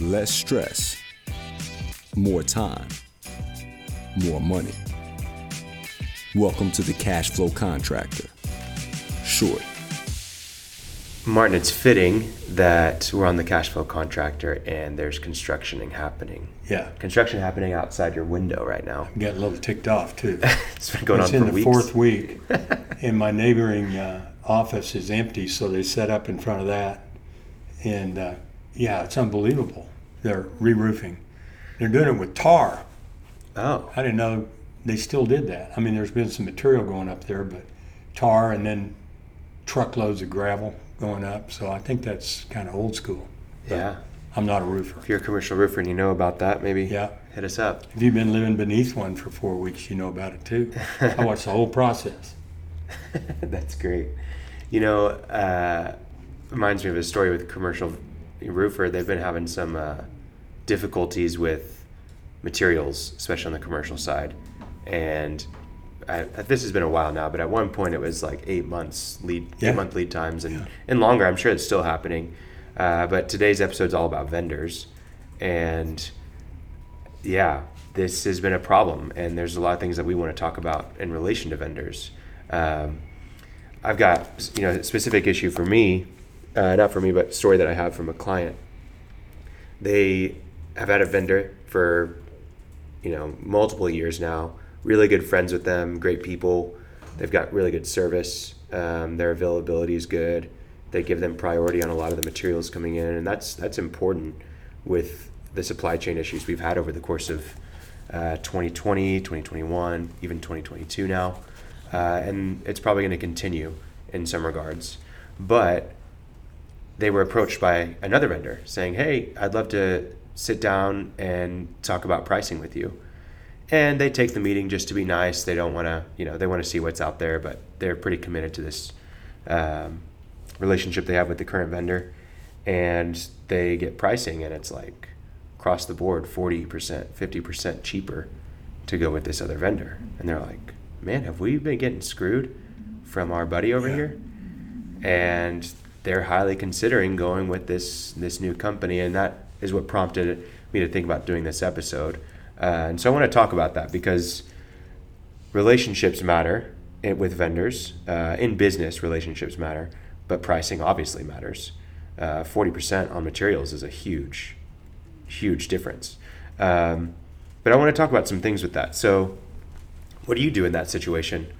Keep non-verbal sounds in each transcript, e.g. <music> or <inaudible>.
less stress, more time, more money. Welcome to the Cash Flow Contractor. Short. Martin, it's fitting that we're on the cash flow contractor and there's construction happening. Yeah, Construction happening outside your window right now. I'm getting a little ticked off too. <laughs> It's been going it's on in for the weeks. fourth week, <laughs> and my neighboring uh, office is empty, so they set up in front of that. And uh, yeah, it's unbelievable. They're re-roofing. They're doing it with tar. Oh, I didn't know they still did that. I mean, there's been some material going up there, but tar and then truckloads of gravel going up. So I think that's kind of old school. yeah. I'm not a roofer. If you're a commercial roofer and you know about that, maybe Yeah. hit us up. If you've been living beneath one for four weeks, you know about it too. I watched the whole process. <laughs> That's great. You know, uh, reminds me of a story with commercial roofer. They've been having some uh, difficulties with materials, especially on the commercial side. And I, this has been a while now, but at one point it was like eight months lead, Yeah. eight month lead times, and and longer. I'm sure it's still happening. Uh, but today's episode is all about vendors, and yeah, this has been a problem, and there's a lot of things that we want to talk about in relation to vendors. Um, I've got you know a specific issue for me, uh, not for me, but story that I have from a client. They have had a vendor for you know multiple years now. Really good friends with them, great people. They've got really good service. Um, their availability is good. They give them priority on a lot of the materials coming in, and that's that's important with the supply chain issues we've had over the course of uh, 2020, 2021, even 2022 now, uh, and it's probably going to continue in some regards. But they were approached by another vendor saying, "Hey, I'd love to sit down and talk about pricing with you." And they take the meeting just to be nice. They don't want to, you know, they want to see what's out there, but they're pretty committed to this um, relationship they have with the current vendor. And they get pricing, and it's like across the board, forty percent, fifty percent cheaper to go with this other vendor. And they're like, "Man, have we been getting screwed from our buddy over Yeah. here?" and they're highly considering going with this this new company, and that is what prompted me to think about doing this episode. Uh, and so I want to talk about that because relationships matter with vendors. Uh, in business, relationships matter, but pricing obviously matters. Uh, Forty percent on materials is a huge, huge difference. Um, but I want to talk about some things with that. So, what do you do in that situation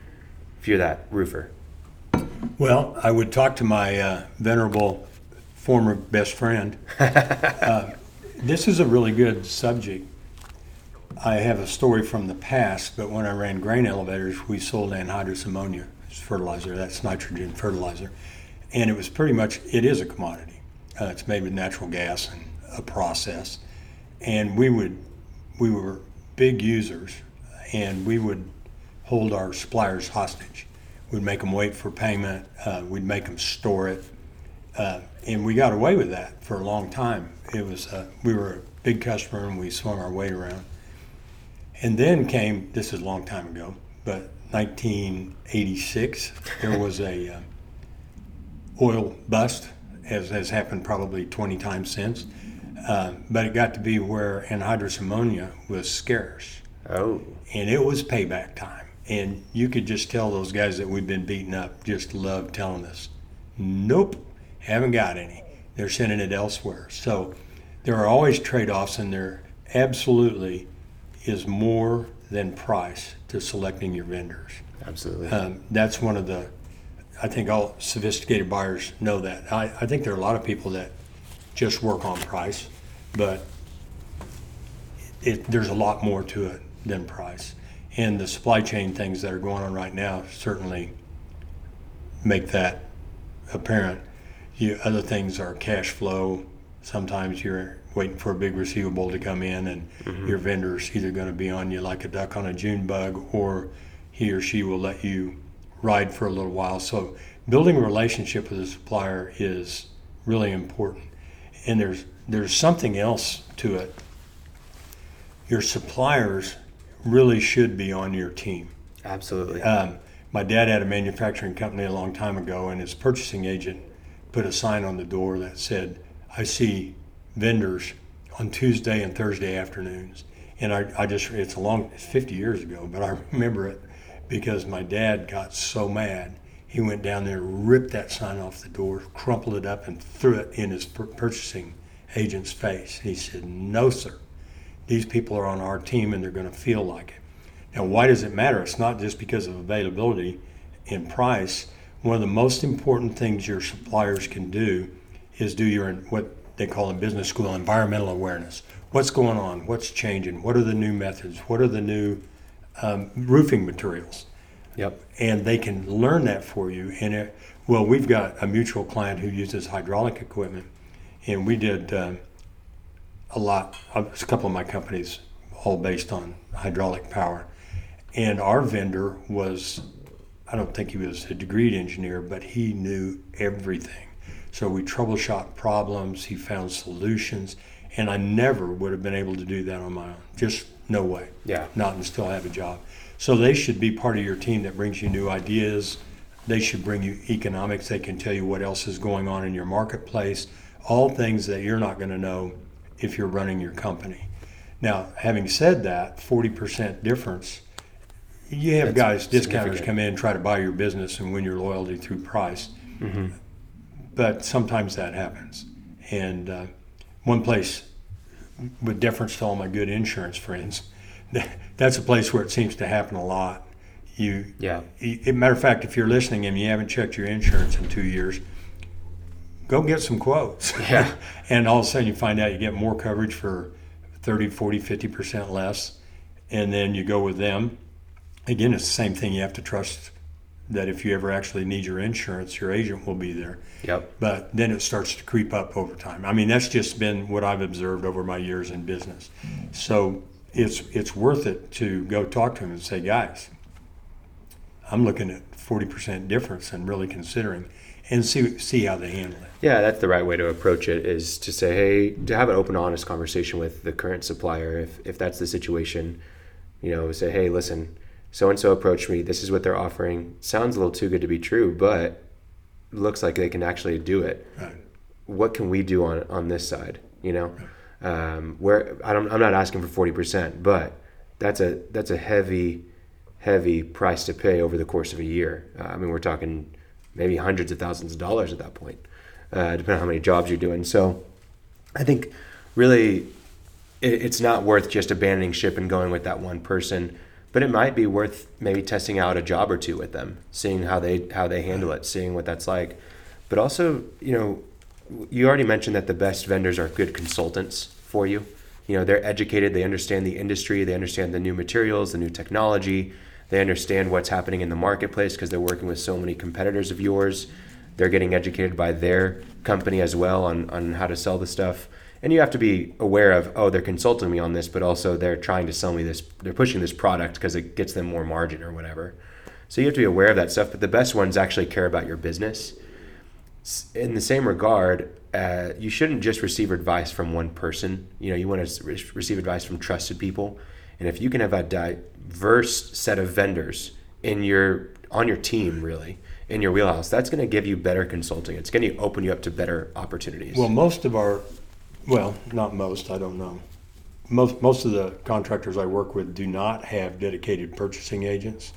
if you're that roofer? Well, I would talk to my uh, venerable former best friend. <laughs> Uh, this is a really good subject. I have a story from the past, but when I ran grain elevators, we sold anhydrous ammonia as fertilizer. That's nitrogen fertilizer, and it was pretty much it is a commodity. Uh, it's made with natural gas and a process, and we would we were big users, and we would hold our suppliers hostage. We'd make them wait for payment. Uh, we'd make them store it, uh, and we got away with that for a long time. It was uh, we were a big customer, and we swung our weight around. And then came this is a long time ago, but 1986 there was a uh, oil bust, as has happened probably 20 times since. Uh, but it got to be where anhydrous ammonia was scarce Oh, and it was payback time. And you could just tell those guys that we've been beating up just love telling us, nope, haven't got any. They're sending it elsewhere. So there are always trade offs, and there absolutely is more than price to selecting your vendors. absolutely. Um, that's one of the, I think all sophisticated buyers know that. I, I think there are a lot of people that just work on price, but it, there's a lot more to it than price. And the supply chain things that are going on right now certainly make that apparent. You, other things are cash flow. Sometimes you're waiting for a big receivable to come in, and mm-hmm. your vendor's either going to be on you like a duck on a June bug, or he or she will let you ride for a little while. So, building a relationship with a supplier is really important. And there's there's something else to it. Your suppliers really should be on your team. Absolutely. Um, my dad had a manufacturing company a long time ago, and his purchasing agent put a sign on the door that said, I see vendors on Tuesday and Thursday afternoons. And I, I just, it's a long, it's 50 years ago, but I <laughs> remember it because my dad got so mad. He went down there, ripped that sign off the door, crumpled it up, and threw it in his purchasing agent's face. He said, No, sir. These people are on our team and they're going to feel like it. Now, why does it matter? It's not just because of availability and price. One of the most important things your suppliers can do is do your what they call in business school environmental awareness. What's going on? What's changing? What are the new methods? What are the new um, roofing materials? Yep. And they can learn that for you. And it, well, we've got a mutual client who uses hydraulic equipment, and we did uh, a lot. A couple of my companies, all based on hydraulic power, and our vendor was. I don't think he was a degreed engineer, but he knew everything. So we troubleshot problems. He found solutions, and I never would have been able to do that on my own. Just no way. Yeah. Not and still have a job. So they should be part of your team that brings you new ideas. They should bring you economics. They can tell you what else is going on in your marketplace. All things that you're not going to know if you're running your company. Now, having said that, 40% difference, you have That's guys, discounters come in, try to buy your business and win your loyalty through price. Mm-hmm. But sometimes that happens. And uh, one place, with deference to all my good insurance friends, <laughs> that's a place where it seems to happen a lot. You, yeah. You, matter of fact, if you're listening and you haven't checked your insurance in two years, go get some quotes. <laughs> Yeah. <laughs> and all of a sudden you find out you get more coverage for 30, 40, 50% less. And then you go with them. Again, it's the same thing. You have to trust that if you ever actually need your insurance, your agent will be there. Yep. But then it starts to creep up over time. I mean, that's just been what I've observed over my years in business. So it's it's worth it to go talk to them and say, guys, I'm looking at 40% difference and really considering and see see how they handle it. Yeah, that's the right way to approach it is to say, hey, to have an open, honest conversation with the current supplier. If, if that's the situation, you know, say, hey, listen, so and so approached me. This is what they're offering. Sounds a little too good to be true, but looks like they can actually do it. Right. What can we do on on this side? You know, um, where I don't, I'm not asking for forty percent, but that's a that's a heavy, heavy price to pay over the course of a year. Uh, I mean, we're talking maybe hundreds of thousands of dollars at that point, uh, depending on how many jobs you're doing. So, I think really, it, it's not worth just abandoning ship and going with that one person but it might be worth maybe testing out a job or two with them, seeing how they how they handle it, seeing what that's like. But also, you know, you already mentioned that the best vendors are good consultants for you. You know, they're educated, they understand the industry, they understand the new materials, the new technology, they understand what's happening in the marketplace because they're working with so many competitors of yours. They're getting educated by their company as well on, on how to sell the stuff. And you have to be aware of oh they're consulting me on this but also they're trying to sell me this they're pushing this product because it gets them more margin or whatever. So you have to be aware of that stuff but the best ones actually care about your business. In the same regard uh, you shouldn't just receive advice from one person. You know you want to re- receive advice from trusted people and if you can have a diverse set of vendors in your on your team really in your wheelhouse that's going to give you better consulting it's going to open you up to better opportunities well most of our well, not most, I don't know. Most, most of the contractors I work with do not have dedicated purchasing agents.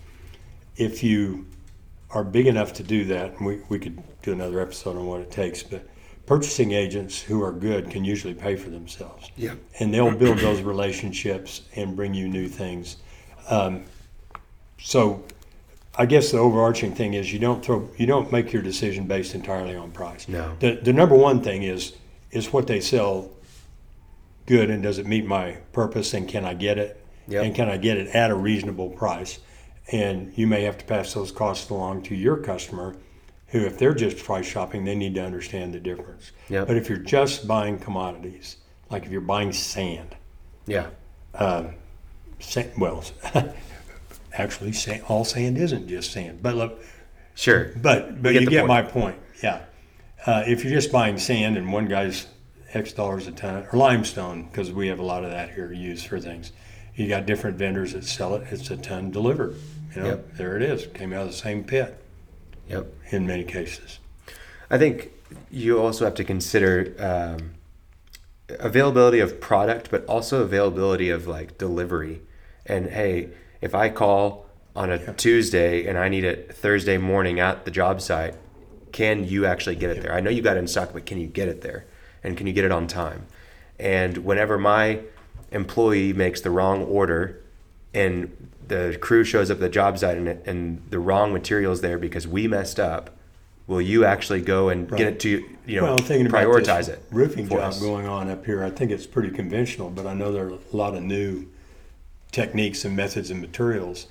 If you are big enough to do that, we, we could do another episode on what it takes, but purchasing agents who are good can usually pay for themselves. Yeah. And they'll build those relationships and bring you new things. Um, so I guess the overarching thing is you don't throw you don't make your decision based entirely on price. No. The the number one thing is is what they sell good and does it meet my purpose and can I get it? Yep. And can I get it at a reasonable price? And you may have to pass those costs along to your customer who, if they're just price shopping, they need to understand the difference. Yep. But if you're just buying commodities, like if you're buying sand, yeah. uh, sand, well, <laughs> actually, sand, all sand isn't just sand. But look, sure. But but you get, you get point. my point. Yeah. Uh, if you're just buying sand and one guy's X dollars a ton, or limestone, because we have a lot of that here used for things, you got different vendors that sell it. It's a ton delivered. You know, Yep. there it is. Came out of the same pit Yep. in many cases. I think you also have to consider um, availability of product, but also availability of like delivery. And hey, if I call on a Tuesday and I need it Thursday morning at the job site, can you actually get it there? I know you got it in stock, but can you get it there? And can you get it on time? And whenever my employee makes the wrong order and the crew shows up at the job site and, it, and the wrong materials there because we messed up, will you actually go and Right. get it to you know Well, thinking prioritize it roofing job us? going on up here, I think it's pretty conventional, but I know there are a lot of new techniques and methods and materials.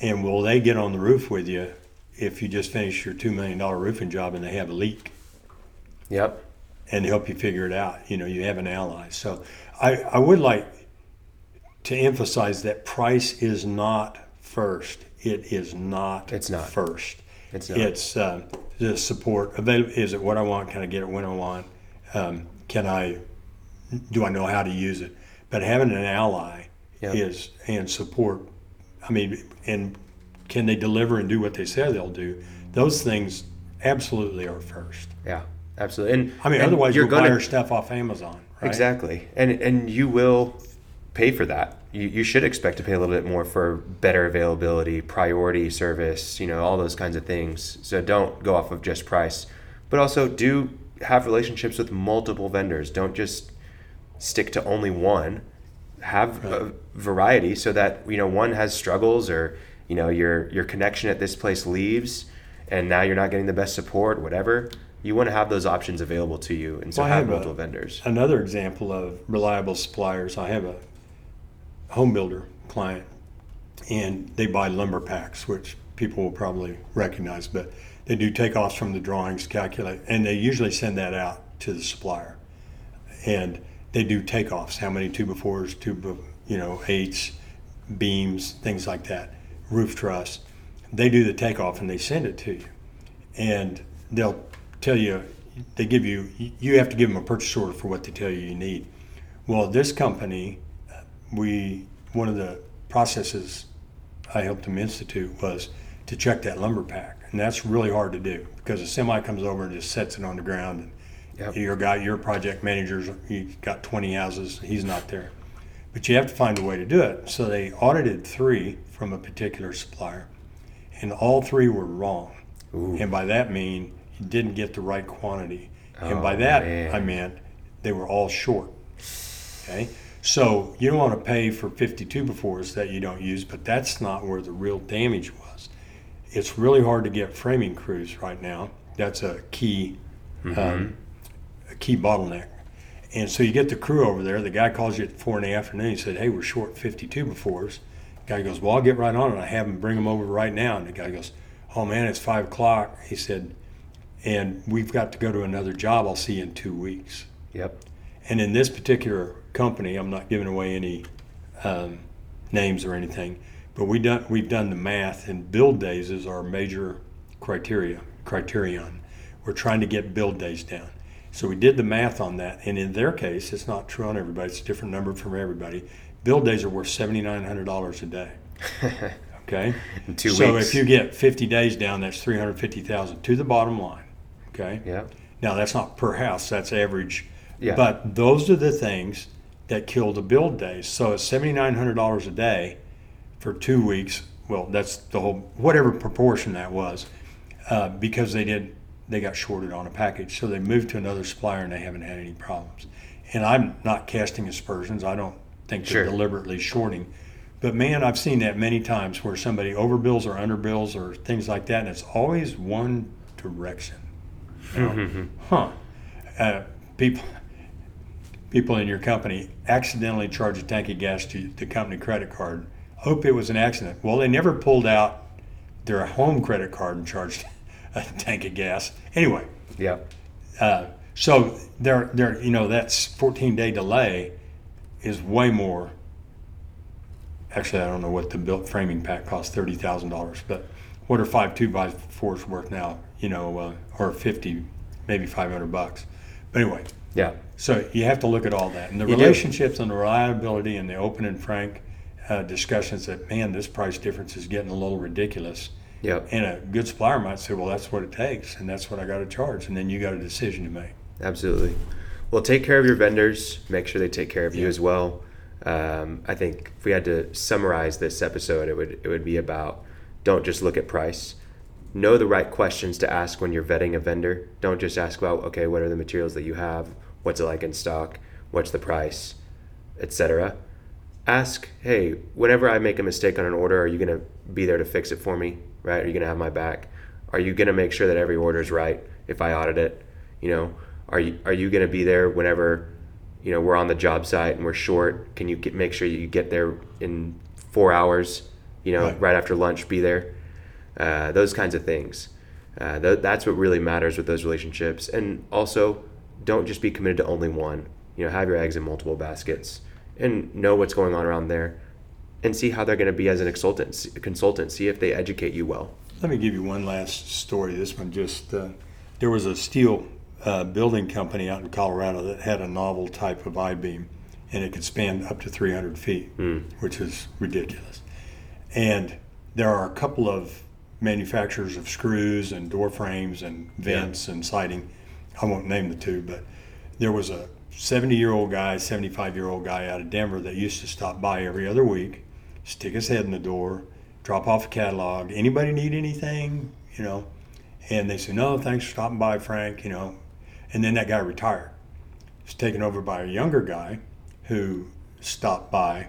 And will they get on the roof with you if you just finish your two million dollar roofing job and they have a leak Yep. and help you figure it out? You know, you have an ally. So I, I would like to emphasize that price is not first. It is not. It's not. first. It's not. It's uh, the support. Avail- is it what I want? Can I get it when I want? Um, can I? Do I know how to use it? But having an ally Yep. is and support. I mean, and can they deliver and do what they say they'll do? Those things absolutely are first. Yeah. Absolutely. And I mean, and otherwise you're you're buy gonna stuff off Amazon. Right? Exactly. And and you will pay for that. You, you should expect to pay a little bit more for better availability, priority service, you know, all those kinds of things. So don't go off of just price, but also do have relationships with multiple vendors. Don't just stick to only one. Have a variety so that you know one has struggles or you know your your connection at this place leaves and now you're not getting the best support, whatever. You want to have those options available to you, and so Well, have have a- multiple vendors. Another example of reliable suppliers, I have a home builder client, and they buy lumber packs, which people will probably recognize, but they do takeoffs from the drawings, calculate, and they usually send that out to the supplier. And they do takeoffs, how many two by fours, two, you know, eights, beams, things like that, roof truss. They do the takeoff and they send it to you. And they'll tell you, they give you, you have to give them a purchase order for what they tell you you need. Well, this company, we, one of the processes I helped them institute was to check that lumber pack. And that's really hard to do because a semi comes over and just sets it on the ground. And Yep. your guy, your project manager's, you got 20 houses, he's not there. But you have to find a way to do it. So they audited three from a particular supplier, and all three were wrong. Ooh. And by that mean you didn't get the right quantity. Oh, and by Oh, that man. I meant they were all short. Okay? So you don't want to pay for 52 by fours that you don't use, but that's not where the real damage was. It's really hard to get framing crews right now. That's a key um, a key bottleneck. And so you get the crew over there. The guy calls you at four in the afternoon. He said, "Hey, we're short 52 by fours." The guy goes, "Well, I'll get right on it. I have him bring them over right now." And the guy goes, "Oh man, it's five o'clock." He said, "And we've got to go to another job. I'll see you in two weeks." Yep. And in this particular company, I'm not giving away any um, names or anything, but we done we've done the math, and build days is our major criteria criterion. We're trying to get build days down. So we did the math on that, and in their case, it's not true on everybody. It's a different number from everybody. Build days are worth seventy nine hundred dollars a day. <laughs> Okay. In two so weeks. if you get fifty days down, that's three hundred fifty thousand to the bottom line. Okay. Yep. Now that's not per house, that's average. Yeah. But those are the things that kill the build days. So it's seventy nine hundred dollars a day for two weeks. Well, that's the whole whatever proportion that was, uh, because they did they got shorted on a package. So they moved to another supplier and they haven't had any problems. And I'm not casting aspersions. I don't think they're deliberately shorting. But man, I've seen that many times where somebody overbills or underbills or things like that, and it's always one direction. Now, <laughs> huh? Uh, people, people in your company accidentally charge a tank of gas to the company credit card. Hope it was an accident. Well, they never pulled out their home credit card and charged <laughs> a tank of gas. Anyway, Yep. uh, so there, there, you know, that's 14 day delay is way more. Actually, I don't know what the built framing pack costs, thirty thousand dollars, but what are five two by fours worth now? You know, uh, or 50, maybe 500 bucks. But anyway, Yeah. so you have to look at all that and the You do. relationships and the reliability and the open and frank uh, discussions that man, this price difference is getting a little ridiculous. Yeah. And a good supplier might say, well, that's what it takes, and that's what I got to charge, and then you got a decision to make. Absolutely. Well, take care of your vendors. Make sure they take care of you as well. Um, I think if we had to summarize this episode, it would it would be about don't just look at price. Know the right questions to ask when you're vetting a vendor. Don't just ask about okay, what are the materials that you have? What's it like in stock? What's the price, etc. Ask, hey, whenever I make a mistake on an order, are you going to be there to fix it for me? Right? Are you going to have my back? Are you going to make sure that every order is right if I audit it? You know, are you are you going to be there whenever you know we're on the job site and we're short? Can you get, make sure you get there in four hours? You know, right, right after lunch, be there. Uh, those kinds of things. Uh, th- that's what really matters with those relationships. And also, don't just be committed to only one. You know, have your eggs in multiple baskets and know what's going on around there, and see how they're going to be as an consultant. Consultant, see if they educate you well. Let me give you one last story. This one just uh, there was a steel uh, building company out in Colorado that had a novel type of I beam, and it could span up to 300 feet, mm. which is ridiculous. And there are a couple of manufacturers of screws and door frames and vents yeah. and siding. I won't name the two, but there was a 70 year old guy, 75 year old guy out of Denver that used to stop by every other week, stick his head in the door, drop off a catalog. Anybody need anything? You know, and they said, no, thanks for stopping by, Frank. You know, and then that guy retired. Was taken over by a younger guy who stopped by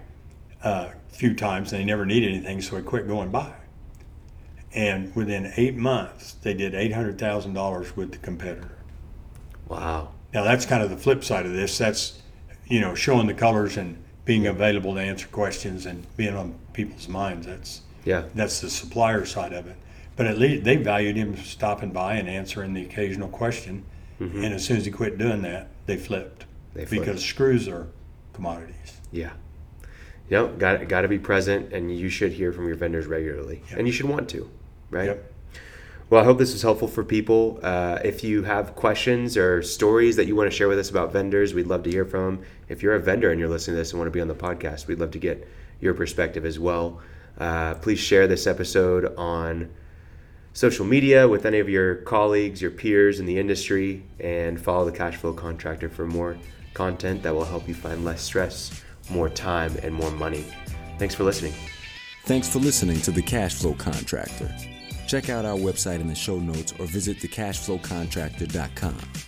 uh, a few times and they never needed anything, so he quit going by. And within eight months, they did $800,000 with the competitor. Now, that's kind of the flip side of this. That's, you know, showing the colors and being available to answer questions and being on people's minds. That's yeah. That's the supplier side of it. But at least they valued him stopping by and answering the occasional question. Mm-hmm. And as soon as he quit doing that, they flipped. They flipped. Because screws are commodities. Yeah. Know, got got to be present, and you should hear from your vendors regularly, yep. and you should want to, right? Yep. Well, I hope this was helpful for people. Uh, if you have questions or stories that you want to share with us about vendors, we'd love to hear from them. If you're a vendor and you're listening to this and want to be on the podcast, we'd love to get your perspective as well. Uh, please share this episode on social media with any of your colleagues, your peers in the industry, and follow the Cash Flow Contractor for more content that will help you find less stress, more time, and more money. Thanks for listening. Thanks for listening to the Cash Flow Contractor. Check out our website in the show notes or visit thecashflowcontractor.com.